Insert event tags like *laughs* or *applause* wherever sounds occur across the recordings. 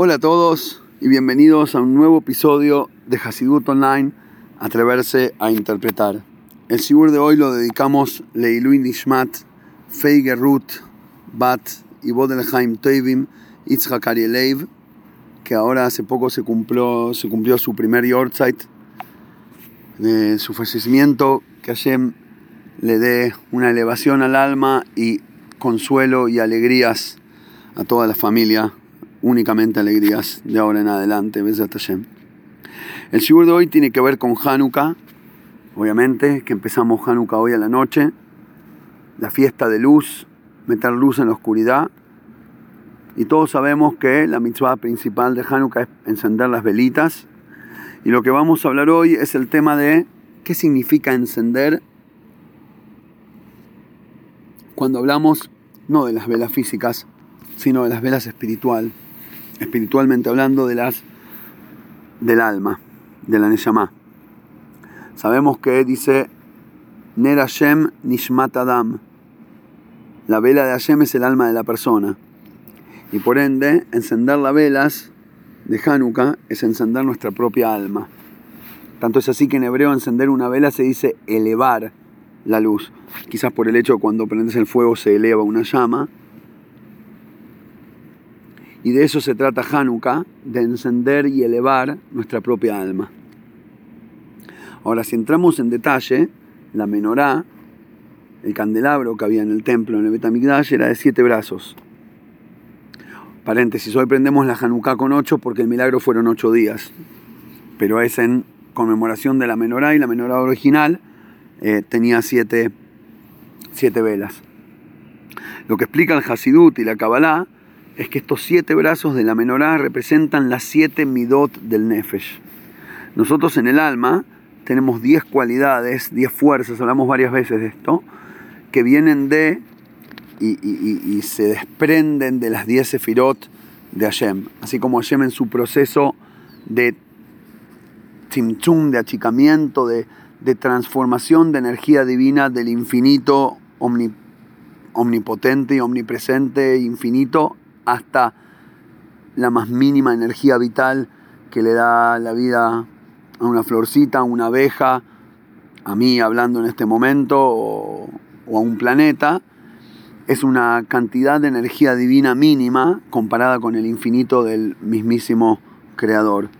Hola a todos y bienvenidos a un nuevo episodio de Hasidut Online, Atreverse a Interpretar. El Sibur de hoy lo dedicamos Leiluin Nishmat, Feige Ruth, Bat y Bodelheim Teivim, Yitzhak Arieleiv, que ahora hace poco se cumplió, se cumplió su primer Yortzeit de su fallecimiento, que Hashem le dé una elevación al alma y consuelo y alegrías a toda la familia únicamente alegrías de ahora en adelante. Hashem. El Shibur de hoy tiene que ver con Hanukkah, obviamente, que empezamos Hanukkah hoy a la noche, la fiesta de luz, meter luz en la oscuridad. Y todos sabemos que la mitzvah principal de Hanukkah es encender las velitas. Y lo que vamos a hablar hoy es el tema de qué significa encender cuando hablamos no de las velas físicas, sino de las velas espiritual espiritualmente hablando, de las, del alma, de la Neshama. Sabemos que dice Ner Hashem Nishmat Adam. La vela de Hashem es el alma de la persona. Y por ende, encender las velas de Hanukkah es encender nuestra propia alma. Tanto es así que en hebreo encender una vela se dice elevar la luz. Quizás por el hecho de cuando prendes el fuego se eleva una llama. Y de eso se trata Hanukkah, de encender y elevar nuestra propia alma. Ahora, si entramos en detalle, la menorá, el candelabro que había en el templo, en el Betamigdash, era de siete brazos. Paréntesis, hoy prendemos la Hanukkah con ocho porque el milagro fueron ocho días. Pero es en conmemoración de la menorá y la menorá original eh, tenía siete, siete velas. Lo que explica el Hasidut y la Kabbalah es que estos siete brazos de la menorá representan las siete midot del nefesh. Nosotros en el alma tenemos diez cualidades, diez fuerzas, hablamos varias veces de esto, que vienen de y, se desprenden de las diez sefirot de Hashem. Así como Hashem en su proceso de tzimtzum, de achicamiento, de, transformación de energía divina del infinito omnipotente y omnipresente infinito hasta la más mínima energía vital que le da la vida a una florcita, a una abeja, a mí hablando en este momento, o, a un planeta, es una cantidad de energía divina mínima comparada con el infinito del mismísimo Creador.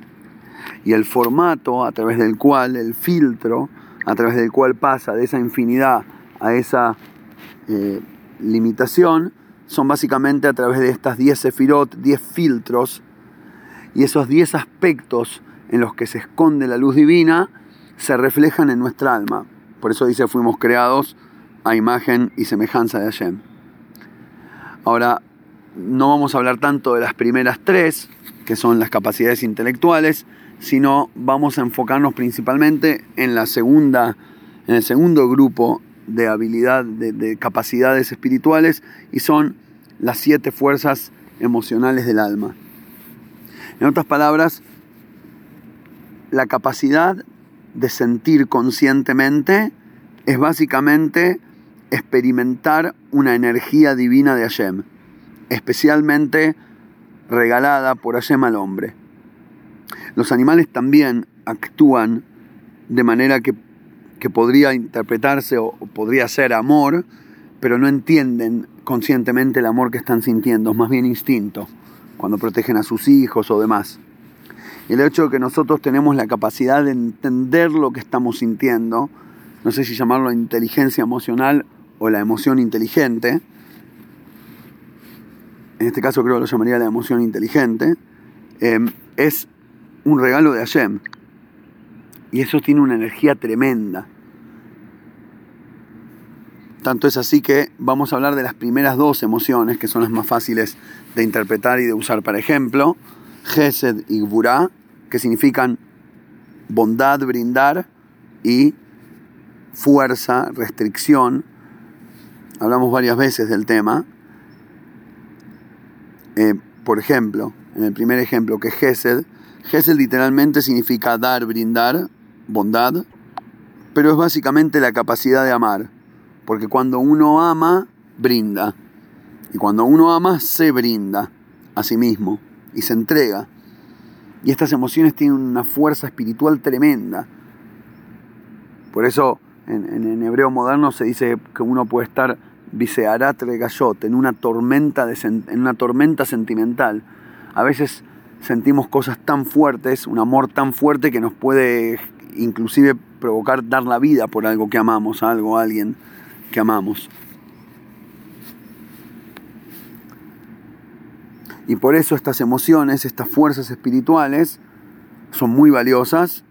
Y el formato a través del cual, el filtro, a través del cual pasa de esa infinidad a esa eh, limitación, son básicamente a través de estas 10 sefirot, 10 filtros, y esos 10 aspectos en los que se esconde la luz divina se reflejan en nuestra alma. Por eso dice, fuimos creados a imagen y semejanza de Hashem. Ahora, no vamos a hablar tanto de las primeras tres, que son las capacidades intelectuales, sino vamos a enfocarnos principalmente en la segunda, en el segundo grupo de habilidad, de, capacidades espirituales y son las siete fuerzas emocionales del alma. En otras palabras, la capacidad de sentir conscientemente es básicamente experimentar una energía divina de Hashem, especialmente regalada por Hashem al hombre. Los animales también actúan de manera que que podría interpretarse o podría ser amor, pero no entienden conscientemente el amor que están sintiendo, es más bien instinto, cuando protegen a sus hijos o demás. el hecho de que nosotros tenemos la capacidad de entender lo que estamos sintiendo, no sé si llamarlo inteligencia emocional o la emoción inteligente, en este caso creo que lo llamaría la emoción inteligente, eh, es un regalo de Hashem. Y eso tiene una energía tremenda. Tanto es así que vamos a hablar de las primeras dos emociones, que son las más fáciles de interpretar y de usar para ejemplo. Gesed y Gburá, que significan bondad, brindar, y fuerza, restricción. Hablamos varias veces del tema. Eh, por ejemplo, en el primer ejemplo, que Gesed, Gesed literalmente significa dar, brindar, bondad, pero es básicamente la capacidad de amar, porque cuando uno ama, brinda, y cuando uno ama, se brinda a sí mismo, y se entrega. Y estas emociones tienen una fuerza espiritual tremenda. Por eso en, hebreo moderno se dice que uno puede estar visearat en una tormenta de, en una tormenta sentimental. A veces sentimos cosas tan fuertes, un amor tan fuerte que nos puede inclusive provocar dar la vida por algo que amamos, algo, alguien que amamos. Y por eso estas emociones, estas fuerzas espirituales, son muy valiosas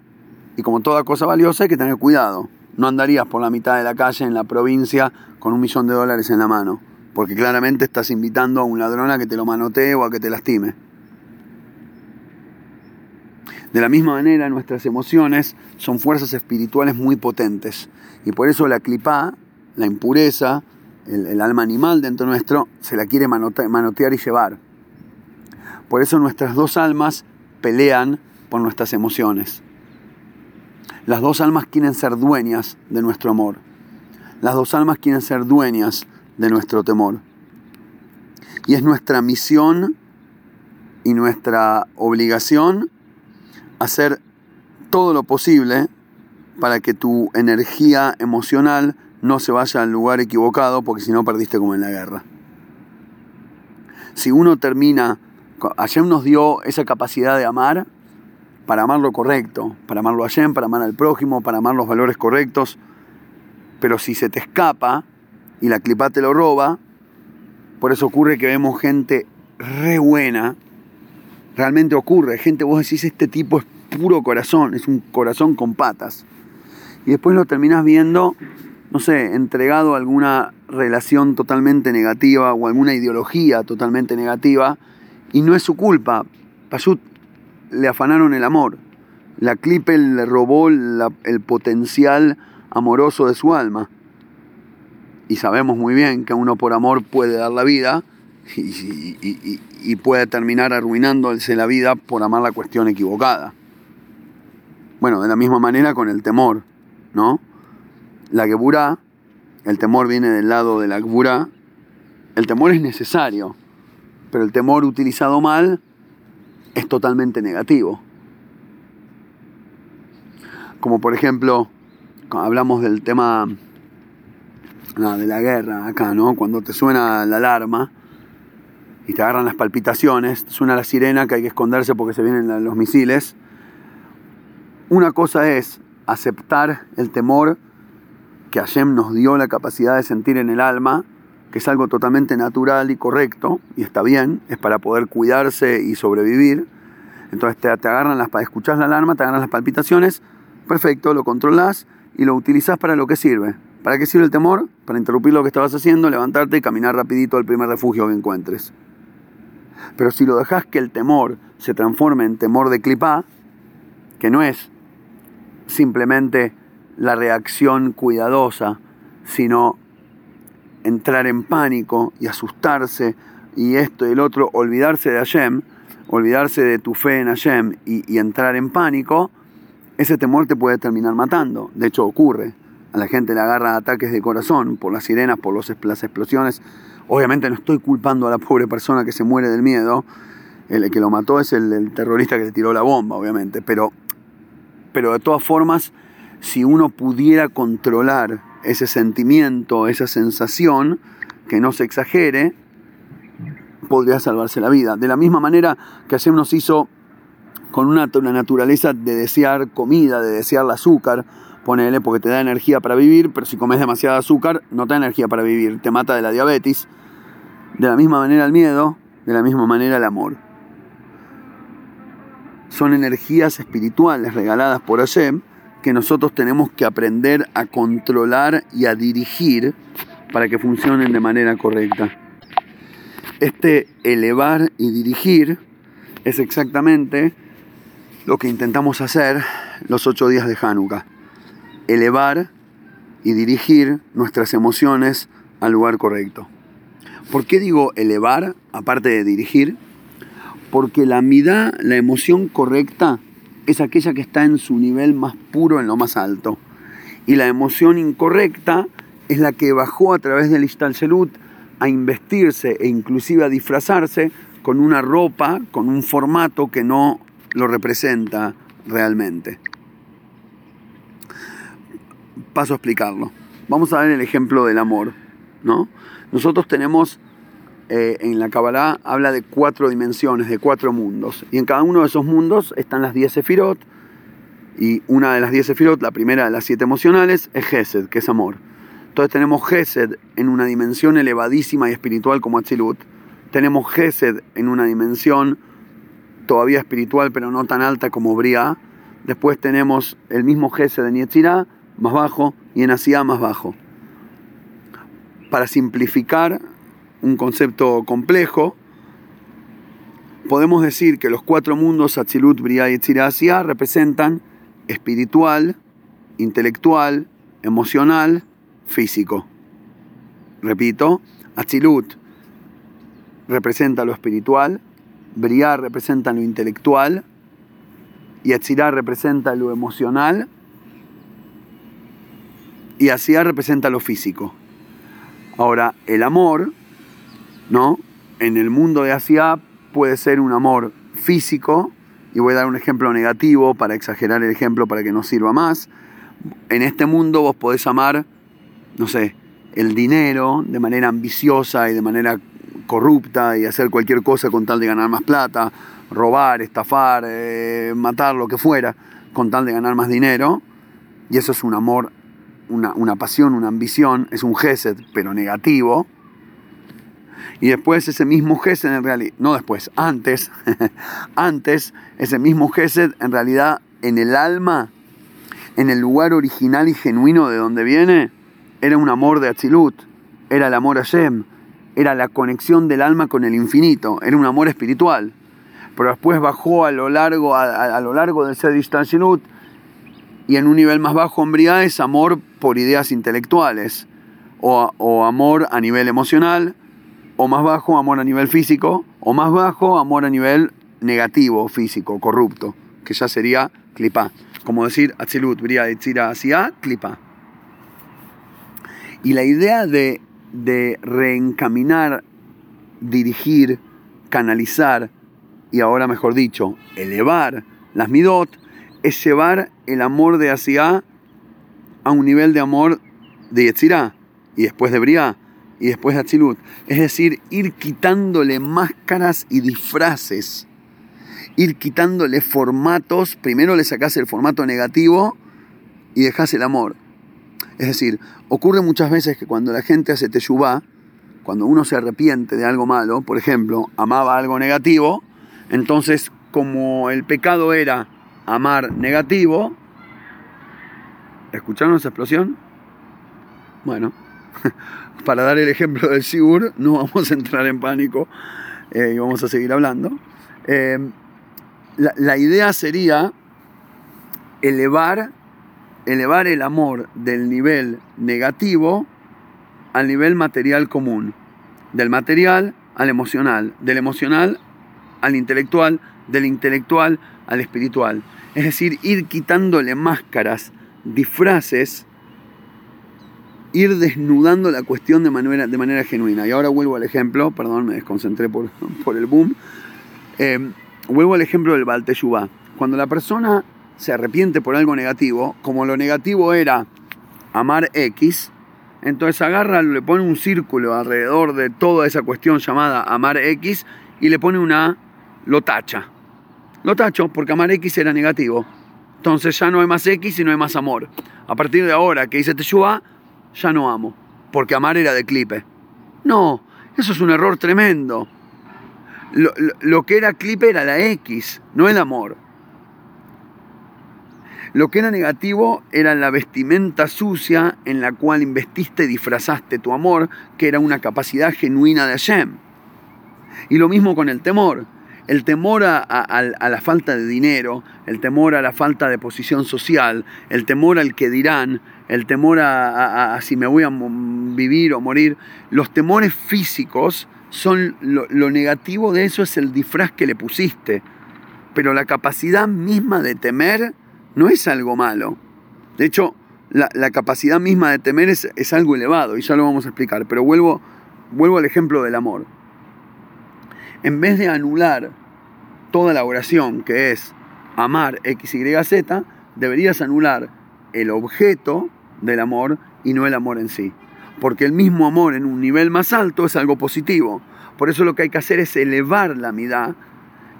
y como toda cosa valiosa hay que tener cuidado. No andarías por la mitad de la calle en la provincia con un millón de dólares en la mano, porque claramente estás invitando a un ladrón a que te lo manotee o a que te lastime. De la misma manera, nuestras emociones son fuerzas espirituales muy potentes y por eso la clipá, la impureza, el, alma animal dentro nuestro, se la quiere manotear y llevar. Por eso nuestras dos almas pelean por nuestras emociones. Las dos almas quieren ser dueñas de nuestro amor. Las dos almas quieren ser dueñas de nuestro temor. Y es nuestra misión y nuestra obligación hacer todo lo posible para que tu energía emocional no se vaya al lugar equivocado, porque si no perdiste como en la guerra. Si uno termina, ayer nos dio esa capacidad de amar, para amar lo correcto, para amarlo a Hashem, para amar al prójimo, para amar los valores correctos. Pero si se te escapa y la clipa te lo roba, por eso ocurre que vemos gente re buena, realmente ocurre, gente, vos decís, este tipo es puro corazón, es un corazón con patas. Y después lo terminás viendo, no sé, entregado a alguna relación totalmente negativa o alguna ideología totalmente negativa, y no es su culpa. Payut le afanaron el amor. La clipe le robó el potencial amoroso de su alma. Y sabemos muy bien que uno por amor puede dar la vida y, puede terminar arruinándose la vida por amar la cuestión equivocada. Bueno, de la misma manera con el temor, ¿no? La geburá, el temor viene del lado de la geburá, el temor es necesario, pero el temor utilizado mal es totalmente negativo. Como por ejemplo, hablamos del tema de la guerra acá, ¿no? Cuando te suena la alarma y te agarran las palpitaciones, suena la sirena que hay que esconderse porque se vienen los misiles. Una cosa es aceptar el temor que Hashem nos dio la capacidad de sentir en el alma que es algo totalmente natural y correcto, y está bien, es para poder cuidarse y sobrevivir. Entonces te, agarran las, escuchás la alarma, te agarran las palpitaciones, perfecto, lo controlas y lo utilizas para lo que sirve. ¿Para qué sirve el temor? Para interrumpir lo que estabas haciendo, levantarte y caminar rapidito al primer refugio que encuentres. Pero si lo dejas que el temor se transforme en temor de clipá, que no es simplemente la reacción cuidadosa, sino entrar en pánico y asustarse y esto y el otro, olvidarse de Hashem, olvidarse de tu fe en Hashem y, entrar en pánico, ese temor te puede terminar matando. De hecho, ocurre. A la gente le agarra ataques de corazón por las sirenas, por los, las explosiones. Obviamente no estoy culpando a la pobre persona que se muere del miedo. El que lo mató es el, terrorista que le tiró la bomba, obviamente. Pero, pero de todas formas, si uno pudiera controlar ese sentimiento, esa sensación, que no se exagere, podría salvarse la vida. De la misma manera que Hashem nos hizo con una, naturaleza de desear comida, de desear el azúcar, ponele, porque te da energía para vivir, pero si comes demasiado azúcar, no te da energía para vivir, te mata de la diabetes. De la misma manera el miedo, de la misma manera el amor. Son energías espirituales regaladas por Hashem que nosotros tenemos que aprender a controlar y a dirigir para que funcionen de manera correcta. Este elevar y dirigir es exactamente lo que intentamos hacer los ocho días de Hanukkah. Elevar y dirigir nuestras emociones al lugar correcto. ¿Por qué digo elevar aparte de dirigir? Porque la mida, la emoción correcta, es aquella que está en su nivel más puro, en lo más alto. Y la emoción incorrecta es la que bajó a través del Ishtal a investirse e inclusive a disfrazarse con una ropa, con un formato que no lo representa realmente. Paso a explicarlo. Vamos a ver el ejemplo del amor. ¿no? Nosotros tenemos, eh, en la Kabbalah habla de cuatro dimensiones, de cuatro mundos. Y en cada uno de esos mundos están las diez sefirot. Y una de las diez sefirot, la primera de las siete emocionales, es Gesed, que es amor. Entonces tenemos Gesed en una dimensión elevadísima y espiritual como Atzilut. Tenemos Gesed en una dimensión todavía espiritual, pero no tan alta como Bria. Después tenemos el mismo Gesed en Yetzirah, más bajo, y en Asiá más bajo. Para simplificar un concepto complejo, podemos decir que los cuatro mundos, Atzilut, Bria, Yetzirah, Asiá, representan espiritual, intelectual, emocional, físico. Repito, Atzilut representa lo espiritual, Briar representa lo intelectual y Atzirá representa lo emocional y Asiá representa lo físico. Ahora, el amor, ¿no? En el mundo de Asiá puede ser un amor físico, y voy a dar un ejemplo negativo para exagerar el ejemplo para que nos sirva más. En este mundo vos podés amar no sé, el dinero de manera ambiciosa y de manera corrupta y hacer cualquier cosa con tal de ganar más plata, robar, estafar, eh, matar, lo que fuera, con tal de ganar más dinero. Y eso es un amor, una, pasión, una ambición, es un gesed, pero negativo. Y después ese mismo gesed en realidad, no después, antes, *laughs* antes, ese mismo gesed en realidad en el alma, en el lugar original y genuino de donde viene, era un amor de Atzilut, era el amor a Shem, era la conexión del alma con el infinito, era un amor espiritual. Pero después bajó a lo largo, a, lo largo del Sedish y en un nivel más bajo en es amor por ideas intelectuales, o, amor a nivel emocional, o más bajo amor a nivel físico, o más bajo amor a nivel negativo, físico, corrupto, que ya sería clipá. Como decir Atzilut, Bria, Etzira, Asia, clipá. Y la idea de, reencaminar, dirigir, canalizar y ahora mejor dicho, elevar las midot es llevar el amor de Asia a un nivel de amor de Yetzirah y después de Briah y después de Atzilut. Es decir, ir quitándole máscaras y disfraces, ir quitándole formatos. Primero le sacas el formato negativo y dejas el amor. Es decir, ocurre muchas veces que cuando la gente hace teyubá, cuando uno se arrepiente de algo malo, por ejemplo, amaba algo negativo, entonces como el pecado era amar negativo, ¿escucharon esa explosión? Bueno, *laughs* para dar el ejemplo del Sigur, no vamos a entrar en pánico eh, y vamos a seguir hablando. Eh, la idea sería elevar elevar el amor del nivel negativo al nivel material común, del material al emocional, del emocional al intelectual, del intelectual al espiritual. Es decir, ir quitándole máscaras, disfraces, ir desnudando la cuestión de manera, genuina. Y ahora vuelvo al ejemplo, perdón, me desconcentré por, *laughs* el boom. Eh, vuelvo al ejemplo del Balteyubá. Cuando la persona se arrepiente por algo negativo, como lo negativo era amar X, entonces agarra, le pone un círculo alrededor de toda esa cuestión llamada amar X y le pone una, lo tacha. Lo tacho porque amar X era negativo. Entonces ya no hay más X y no hay más amor. A partir de ahora que hice Teshua, ya no amo, porque amar era de clipe. No, eso es un error tremendo. Lo, lo que era clipe era la X, no el amor. Lo que era negativo era la vestimenta sucia en la cual investiste y disfrazaste tu amor, que era una capacidad genuina de Hashem. Y lo mismo con el temor. El temor a, la falta de dinero, el temor a la falta de posición social, el temor al que dirán, el temor a, si me voy a vivir o morir. Los temores físicos son lo, negativo de eso es el disfraz que le pusiste. Pero la capacidad misma de temer no es algo malo. De hecho, la, capacidad misma de temer es, es, algo elevado y ya lo vamos a explicar. Pero vuelvo, vuelvo al ejemplo del amor. En vez de anular toda la oración, que es amar X, Y, Z, deberías anular el objeto del amor y no el amor en sí. Porque el mismo amor en un nivel más alto es algo positivo. Por eso lo que hay que hacer es elevar la midá,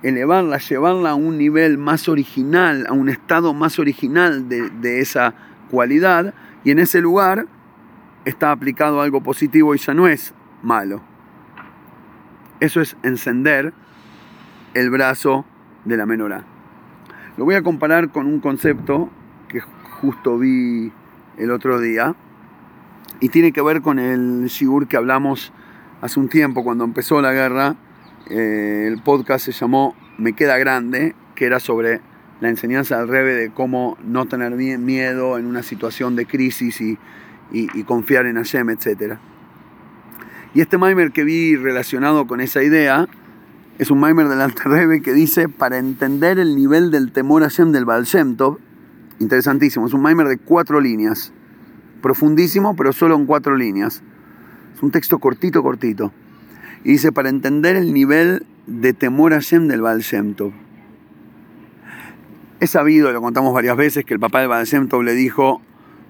elevarla, llevarla a un nivel más original, a un estado más original de esa cualidad, y en ese lugar está aplicado algo positivo y ya no es malo. Eso es encender el brazo de la menorá. Lo voy a comparar con un concepto que justo vi el otro día y tiene que ver con el shiur que hablamos hace un tiempo cuando empezó la guerra. Eh, el podcast se llamó Me queda grande, que era sobre la enseñanza del Rebe de cómo no tener miedo en una situación de crisis y, confiar en Hashem, etc. Y este Maimer que vi relacionado con esa idea es un Maimer del Alter Rebbe que dice, para entender el nivel del temor Hashem del Baal interesantísimo, es un Maimer de cuatro líneas, profundísimo, pero solo en cuatro líneas. Es un texto cortito, cortito. Y dice, para entender el nivel de temor Hashem del Baal Shem. Es sabido, lo contamos varias veces, que el papá del Baal le dijo,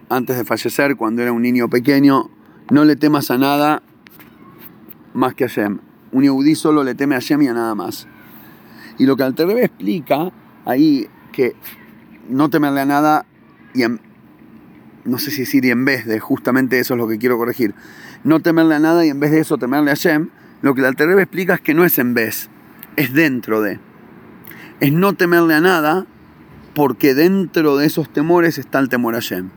antes de fallecer, cuando era un niño pequeño, no le temas a nada más que a Hashem un yehudí solo le teme a Hashem y a nada más. Y lo que Alterrebe explica ahí, que no temerle a nada y no sé si decir y en vez de, justamente eso es lo que quiero corregir, no temerle a nada y en vez de eso temerle a Hashem, lo que el Alterrebe explica es que no es en vez, es dentro de. Es no temerle a nada porque dentro de esos temores está el temor a Hashem.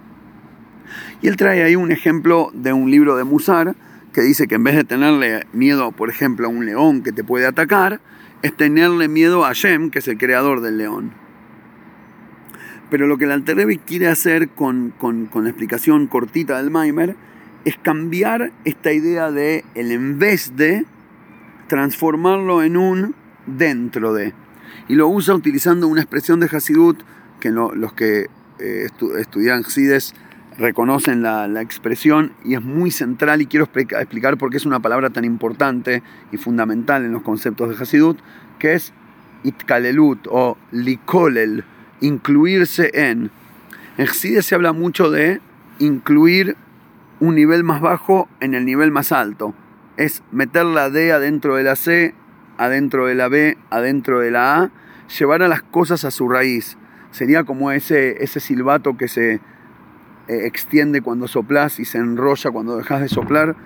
Y él trae ahí un ejemplo de un libro de Musar, que dice que en vez de tenerle miedo, por ejemplo, a un león que te puede atacar, es tenerle miedo a Shem, que es el creador del león. Pero lo que el Alterevi quiere hacer con, la explicación cortita del Maimer es cambiar esta idea de el en vez de transformarlo en un dentro de. Y lo usa utilizando una expresión de Hasidut que los que eh, estudian Hasides reconocen la, expresión y es muy central y quiero explicar por qué es una palabra tan importante y fundamental en los conceptos de Hasidut, que es itkalelut o likolel, incluirse en. En Hasidut se habla mucho de incluir un nivel más bajo en el nivel más alto. Es meter la D adentro de la C, adentro de la B, adentro de la A, llevar a las cosas a su raíz. Sería como ese, ese silbato que se, eh, extiende cuando soplas y se enrolla cuando dejas de soplar.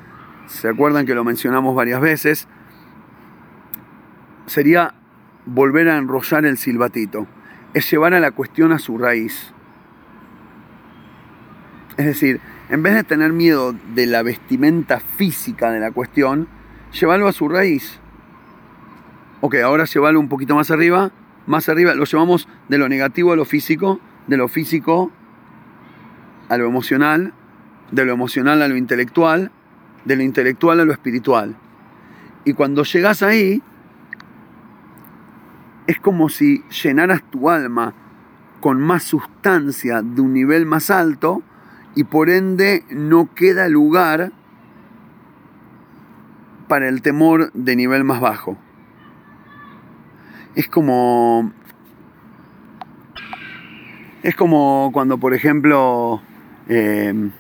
¿Se acuerdan que lo mencionamos varias veces? Sería volver a enrollar el silbatito. Es llevar a la cuestión a su raíz. Es decir, en vez de tener miedo de la vestimenta física de la cuestión, llevarlo a su raíz. Ok, ahora llevarlo un poquito más arriba, más arriba, lo llevamos de lo negativo a lo físico, de lo físico a lo emocional, de lo emocional a lo intelectual, de lo intelectual a lo espiritual. Y cuando llegas ahí, es como si llenaras tu alma con más sustancia de un nivel más alto y por ende no queda lugar para el temor de nivel más bajo. Es como... Es como cuando, por ejemplo, Em,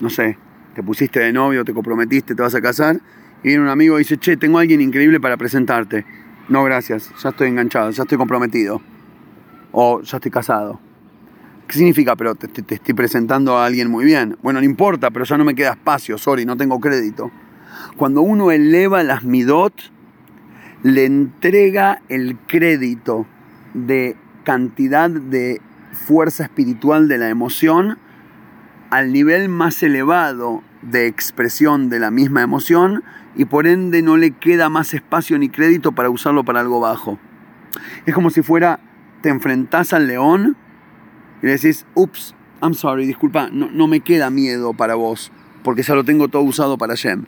no sé, te pusiste de novio, te comprometiste, te vas a casar, y viene un amigo y dice, che, tengo a alguien increíble para presentarte. No, gracias, ya estoy enganchado, ya estoy comprometido. O ya estoy casado. ¿Qué significa? Pero te, te, estoy presentando a alguien muy bien. Bueno, no importa, pero ya no me queda espacio, sorry, no tengo crédito. Cuando uno eleva las midot, le entrega el crédito de cantidad de fuerza espiritual de la emoción al nivel más elevado de expresión de la misma emoción y por ende no le queda más espacio ni crédito para usarlo para algo bajo. Es como si fuera, te enfrentás al león y le decís, ups, I'm sorry, disculpa, no, no me queda miedo para vos, porque ya lo tengo todo usado para Hashem.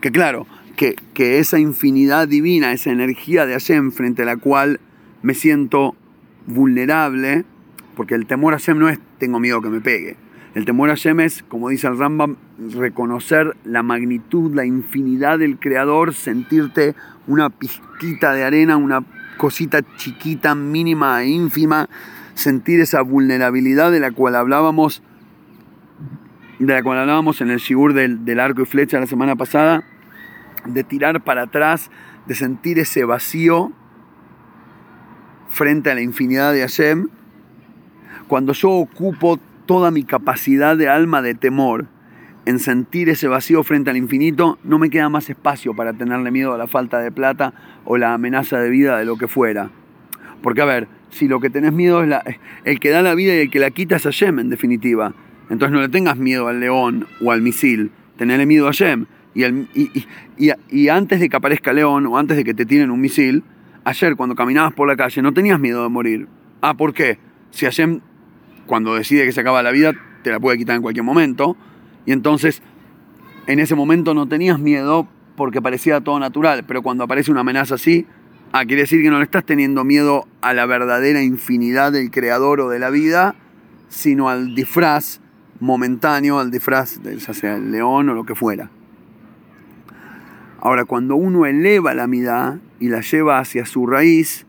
Que claro, que, que esa infinidad divina, esa energía de Hashem frente a la cual me siento vulnerable, porque el temor a Hashem no es tengo miedo que me pegue el temor a Hashem es, como dice el Rambam, reconocer la magnitud, la infinidad del Creador, sentirte una pizquita de arena, una cosita chiquita, mínima e ínfima, sentir esa vulnerabilidad de la cual hablábamos, de la cual hablábamos en el shigur del, del arco y flecha la semana pasada, de tirar para atrás, de sentir ese vacío frente a la infinidad de Hashem, cuando yo ocupo toda mi capacidad de alma de temor en sentir ese vacío frente al infinito, no me queda más espacio para tenerle miedo a la falta de plata o la amenaza de vida de lo que fuera. Porque a ver, si lo que tenés miedo es el que da la vida y el que la quita es Hashem, en definitiva. Entonces no le tengas miedo al león o al misil, tenele miedo a Hashem. Y, y, y, antes de que aparezca león o antes de que te tiren un misil, ayer cuando caminabas por la calle no tenías miedo de morir. Ah, ¿por qué? Si Hashem, cuando decide que se acaba la vida, te la puede quitar en cualquier momento. Y entonces, en ese momento no tenías miedo porque parecía todo natural, pero cuando aparece una amenaza así, ah, quiere decir que no le estás teniendo miedo a la verdadera infinidad del creador o de la vida, sino al disfraz momentáneo, al disfraz, de, sea el león o lo que fuera. Ahora, cuando uno eleva la mirada y la lleva hacia su raíz,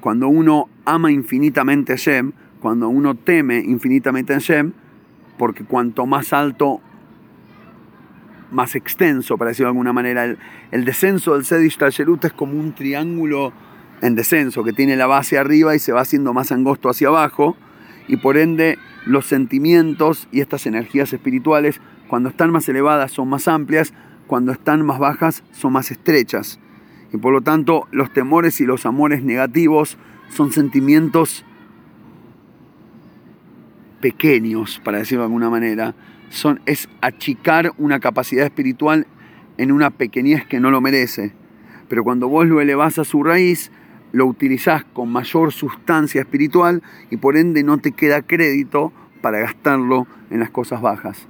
cuando uno ama infinitamente a Shem, cuando uno teme infinitamente a Shem, porque cuanto más alto, más extenso, para decirlo de alguna manera, el, descenso del Sedish Tallerut es como un triángulo en descenso que tiene la base arriba y se va haciendo más angosto hacia abajo, y por ende los sentimientos y estas energías espirituales, cuando están más elevadas, son más amplias, cuando están más bajas son más estrechas. Y por lo tanto los temores y los amores negativos son sentimientos pequeños, para decirlo de alguna manera. Son, es achicar una capacidad espiritual en una pequeñez que no lo merece. Pero cuando vos lo elevás a su raíz, lo utilizás con mayor sustancia espiritual y por ende no te queda crédito para gastarlo en las cosas bajas.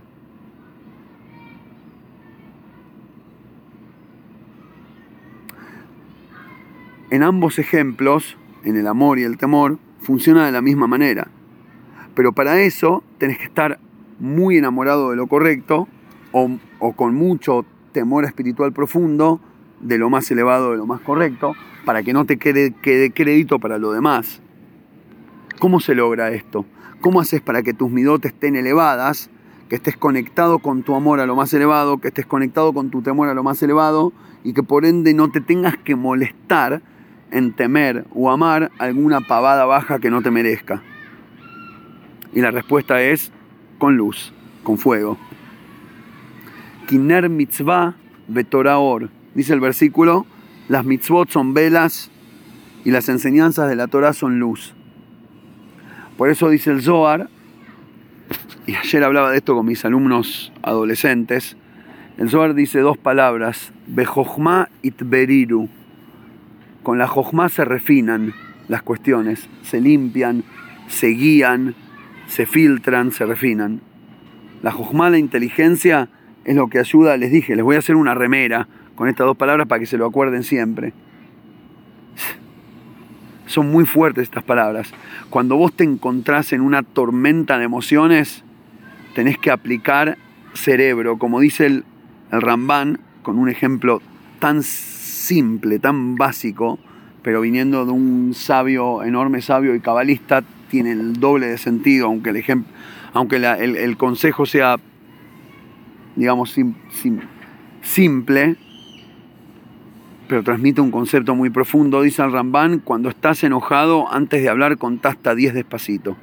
En ambos ejemplos, en el amor y el temor, funciona de la misma manera. Pero para eso tenés que estar muy enamorado de lo correcto o, con mucho temor espiritual profundo de lo más elevado, de lo más correcto, para que no te quede, quede crédito para lo demás. ¿Cómo se logra esto? ¿Cómo haces para que tus midotes estén elevadas, que estés conectado con tu amor a lo más elevado, que estés conectado con tu temor a lo más elevado y que por ende no te tengas que molestar en temer o amar alguna pavada baja que no te merezca? Y la respuesta es con luz, con fuego. Kiner mitzvah betoraor. Dice el versículo, las mitzvot son velas y las enseñanzas de la Torah son luz. Por eso dice el Zohar, y ayer hablaba de esto con mis alumnos adolescentes, el Zohar dice dos palabras, Bejochma itberiru con la jojma se refinan las cuestiones, se limpian, se guían, se filtran, se refinan. La jojma, la inteligencia, es lo que ayuda, les dije, les voy a hacer una remera con estas dos palabras para que se lo acuerden siempre. Son muy fuertes estas palabras. Cuando vos te encontrás en una tormenta de emociones, tenés que aplicar cerebro, como dice el, el Rambán, con un ejemplo tan simple, tan básico, pero viniendo de un sabio, enorme sabio y cabalista, tiene el doble de sentido, aunque el, ejemplo, aunque el, consejo sea, digamos, simple, pero transmite un concepto muy profundo. Dice el Rambán, cuando estás enojado, antes de hablar, contá hasta 10 despacito.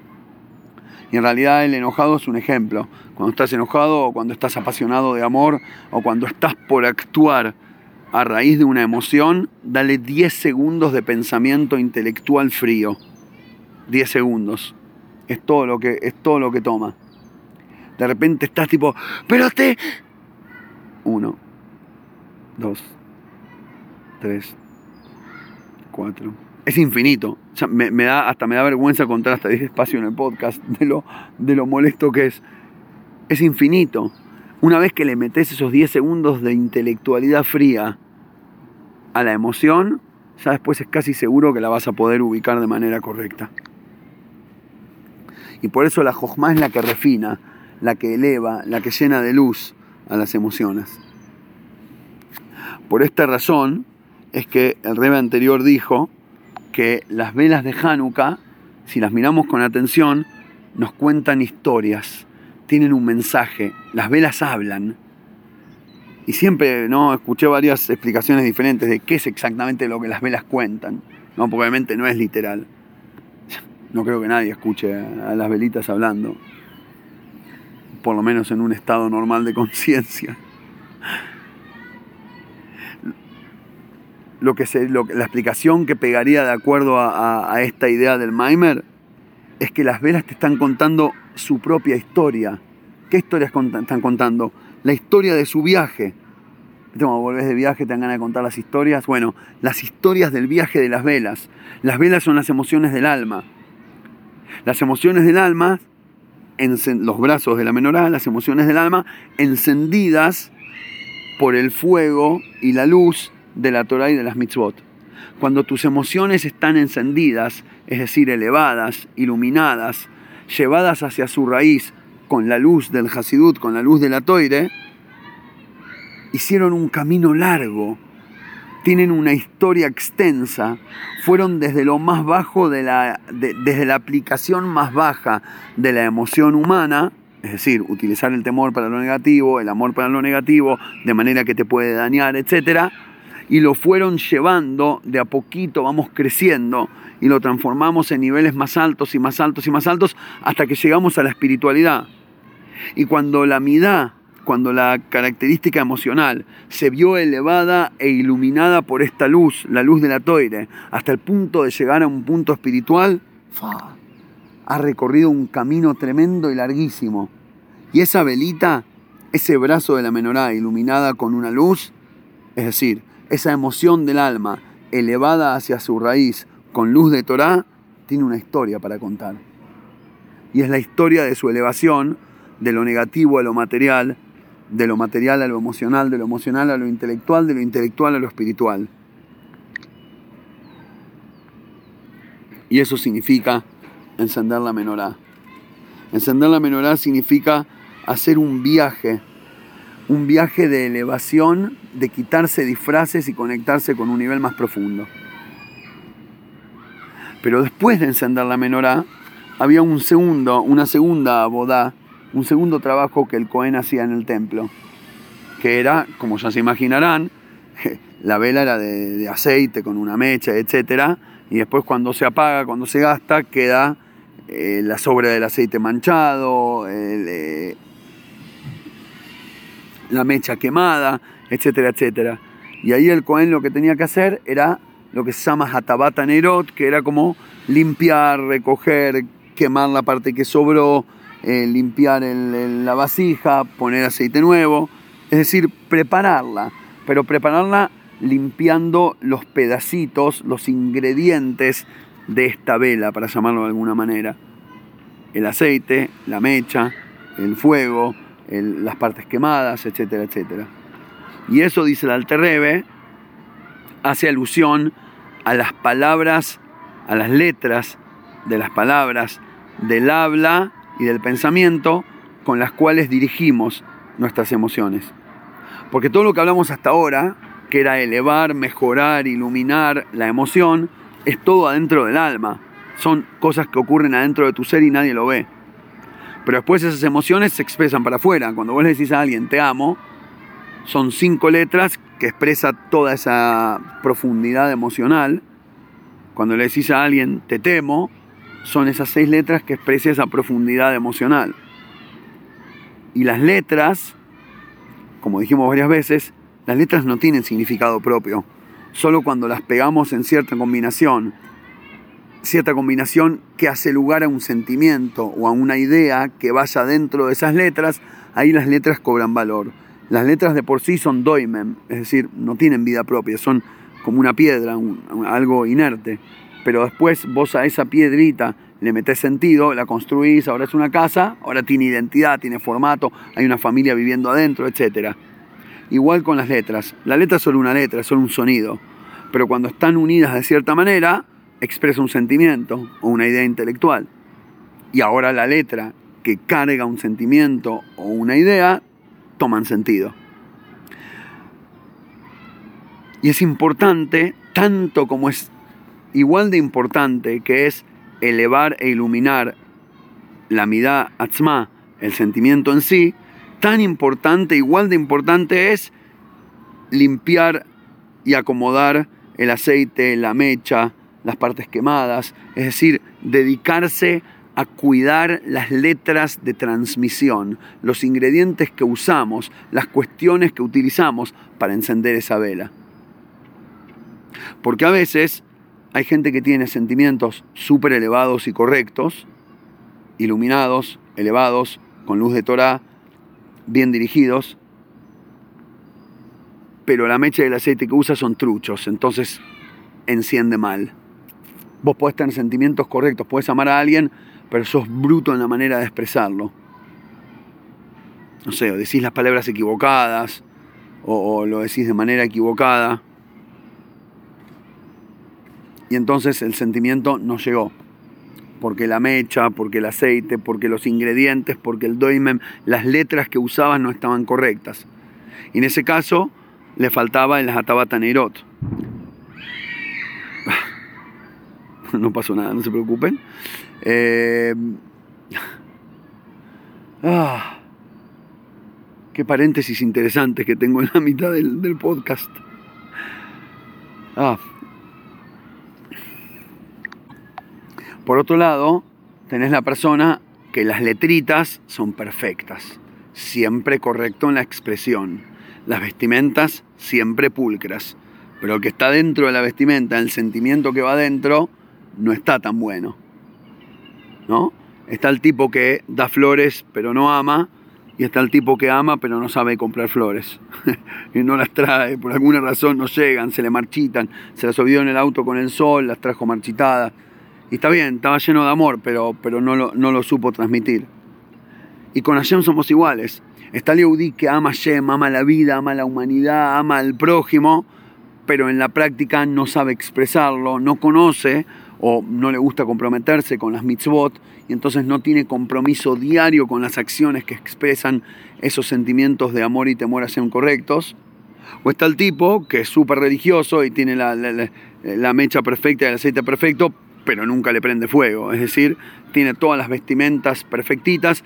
Y en realidad el enojado es un ejemplo. Cuando estás enojado o cuando estás apasionado de amor o cuando estás por actuar a raíz de una emoción, dale 10 segundos de pensamiento intelectual frío. 10 segundos. Es todo lo que, es todo lo que toma. De repente estás tipo, pero te... Uno, dos, tres, cuatro. Es infinito. me, da, hasta me da vergüenza contar hasta 10 espacio en el podcast de lo, de lo molesto que es. Es infinito. Una vez que le metes esos 10 segundos de intelectualidad fría a la emoción, ya después es casi seguro que la vas a poder ubicar de manera correcta. Y por eso la jojma es la que refina, la que eleva, la que llena de luz a las emociones. Por esta razón, es que el rebe anterior dijo que las velas de Hanukkah, si las miramos con atención, nos cuentan historias, tienen un mensaje, las velas hablan. Y siempre ¿no? escuché varias explicaciones diferentes de qué es exactamente lo que las velas cuentan. ¿no? Porque obviamente no es literal. No creo que nadie escuche a las velitas hablando. Por lo menos en un estado normal de conciencia. Lo que se, la explicación que pegaría de acuerdo a, esta idea del Maimer es que las velas te están contando su propia historia. ¿Qué historias están contando? La historia de su viaje. Volvés de viaje, te dan ganas de contar las historias. Bueno, las historias del viaje de las velas. Las velas son las emociones del alma. Las emociones del alma, en los brazos de la menorá, las emociones del alma encendidas por el fuego y la luz de la Torah y de las mitzvot. Cuando tus emociones están encendidas, es decir, elevadas, iluminadas, llevadas hacia su raíz con la luz del Hasidut, con la luz de la Toire, hicieron un camino largo, tienen una historia extensa, fueron desde lo más bajo de la, desde la aplicación más baja de la emoción humana, es decir, utilizar el temor para lo negativo, el amor para lo negativo, de manera que te puede dañar, etc. Y lo fueron llevando de a poquito, vamos creciendo y lo transformamos en niveles más altos y más altos y más altos hasta que llegamos a la espiritualidad. Y cuando la midá cuando la característica emocional se vio elevada e iluminada por esta luz, la luz de la toire, hasta el punto de llegar a un punto espiritual, ha recorrido un camino tremendo y larguísimo. Y esa velita, ese brazo de la menorá iluminada con una luz, es decir, esa emoción del alma elevada hacia su raíz con luz de Torah, tiene una historia para contar. Y es la historia de su elevación de lo negativo a lo material, de lo material a lo emocional, de lo emocional a lo intelectual, de lo intelectual a lo espiritual. Y eso significa encender la menorá. Encender la menorá significa hacer un viaje, un viaje de elevación, de quitarse disfraces y conectarse con un nivel más profundo. Pero después de encender la menorá, había un segundo, una segunda bodá un segundo trabajo que el Cohen hacía en el templo, que era, como ya se imaginarán, *laughs* la vela era de, aceite con una mecha, etc. Y después cuando se apaga, cuando se gasta, queda eh, la sobra del aceite manchado, eh, la mecha quemada, etcétera, etcétera. Y ahí el Cohen lo que tenía que hacer era lo que se llama hatabata nerot, que era como limpiar, recoger, quemar la parte que sobró, eh, limpiar la vasija, poner aceite nuevo, es decir, prepararla, pero prepararla limpiando los pedacitos, los ingredientes de esta vela, para llamarlo de alguna manera. El aceite, la mecha, el fuego, las partes quemadas, etcétera, etcétera. Y eso, dice el Alterrebe, hace alusión a las palabras, a las letras de las palabras del habla y del pensamiento con las cuales dirigimos nuestras emociones. Porque todo lo que hablamos hasta ahora, que era elevar, mejorar, iluminar la emoción, es todo adentro del alma. Son cosas que ocurren adentro de tu ser y nadie lo ve. Pero después esas emociones se expresan para afuera. Cuando vos le decís a alguien te amo, son cinco letras que expresa toda esa profundidad emocional. Cuando le decís a alguien te temo, son esas seis letras que expresan esa profundidad emocional. Y las letras, como dijimos varias veces, las letras no tienen significado propio. Solo cuando las pegamos en cierta combinación, cierta combinación que hace lugar a un sentimiento o a una idea que vaya dentro de esas letras, ahí las letras cobran valor. Las letras de por sí son doimen, es decir, no tienen vida propia, son como una piedra, algo inerte pero después vos a esa piedrita le metés sentido, la construís, ahora es una casa, ahora tiene identidad, tiene formato, hay una familia viviendo adentro, etc. Igual con las letras. La letra es solo una letra, es solo un sonido. Pero cuando están unidas de cierta manera, expresa un sentimiento o una idea intelectual. Y ahora la letra que carga un sentimiento o una idea, toman sentido. Y es importante, tanto como es igual de importante, que es elevar e iluminar la midá atzma, el sentimiento en sí, tan importante, igual de importante es limpiar y acomodar el aceite, la mecha, las partes quemadas, es decir, dedicarse a cuidar las letras de transmisión, los ingredientes que usamos, las cuestiones que utilizamos para encender esa vela. Porque a veces hay gente que tiene sentimientos súper elevados y correctos, iluminados, elevados, con luz de Torah, bien dirigidos, pero la mecha y el aceite que usa son truchos, entonces enciende mal. Vos podés tener sentimientos correctos, podés amar a alguien, pero sos bruto en la manera de expresarlo. No sé, o decís las palabras equivocadas, o, o lo decís de manera equivocada. Y entonces el sentimiento no llegó. Porque la mecha, porque el aceite, porque los ingredientes, porque el doimem, las letras que usabas no estaban correctas. Y en ese caso le faltaba el Hatabata Neirot. No pasó nada, no se preocupen. Eh, ah, qué paréntesis interesantes que tengo en la mitad del, del podcast. Ah. Por otro lado, tenés la persona que las letritas son perfectas, siempre correcto en la expresión, las vestimentas siempre pulcras, pero lo que está dentro de la vestimenta, el sentimiento que va dentro, no está tan bueno. ¿No? Está el tipo que da flores pero no ama, y está el tipo que ama pero no sabe comprar flores. *laughs* y no las trae, por alguna razón no llegan, se le marchitan, se las olvidó en el auto con el sol, las trajo marchitadas. Y está bien, estaba lleno de amor, pero, pero no, lo, no lo supo transmitir. Y con Hashem somos iguales. Está el Yehudi que ama a Hashem, ama la vida, ama la humanidad, ama al prójimo, pero en la práctica no sabe expresarlo, no conoce o no le gusta comprometerse con las mitzvot y entonces no tiene compromiso diario con las acciones que expresan esos sentimientos de amor y temor a ser correctos. O está el tipo que es súper religioso y tiene la, la, la mecha perfecta y el aceite perfecto, pero nunca le prende fuego. Es decir, tiene todas las vestimentas perfectitas,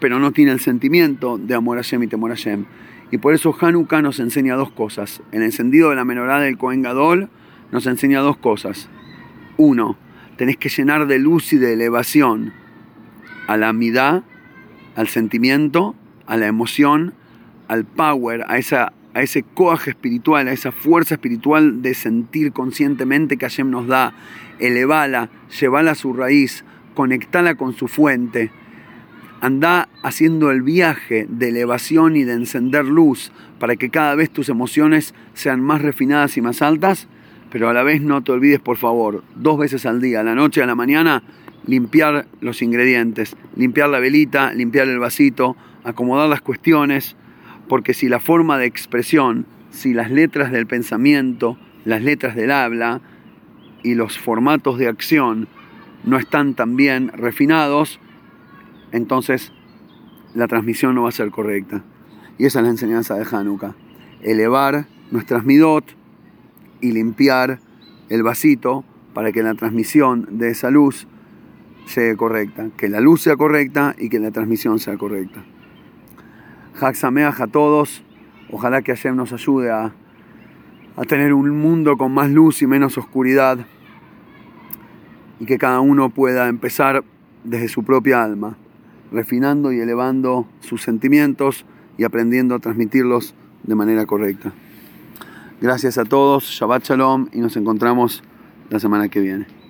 pero no tiene el sentimiento de amor a Shem y temor a Shem. Y por eso Hanukkah nos enseña dos cosas. El encendido de la menorá del Kohen Gadol nos enseña dos cosas. Uno, tenés que llenar de luz y de elevación a la amidad, al sentimiento, a la emoción, al power, a, esa, a ese coaje espiritual, a esa fuerza espiritual de sentir conscientemente que Hashem nos da. Elevala, llevala a su raíz, conectala con su fuente. Anda haciendo el viaje de elevación y de encender luz para que cada vez tus emociones sean más refinadas y más altas, pero a la vez no te olvides, por favor, dos veces al día, a la noche y a la mañana, limpiar los ingredientes, limpiar la velita, limpiar el vasito, acomodar las cuestiones, porque si la forma de expresión, si las letras del pensamiento, las letras del habla y los formatos de acción no están tan bien refinados, entonces la transmisión no va a ser correcta. Y esa es la enseñanza de Hanukkah. Elevar nuestras midot y limpiar el vasito para que la transmisión de esa luz sea correcta. Que la luz sea correcta y que la transmisión sea correcta. Haxameach a todos. Ojalá que Hashem nos ayude a, a tener un mundo con más luz y menos oscuridad. Y que cada uno pueda empezar desde su propia alma refinando y elevando sus sentimientos y aprendiendo a transmitirlos de manera correcta. Gracias a todos, Shabbat Shalom y nos encontramos la semana que viene.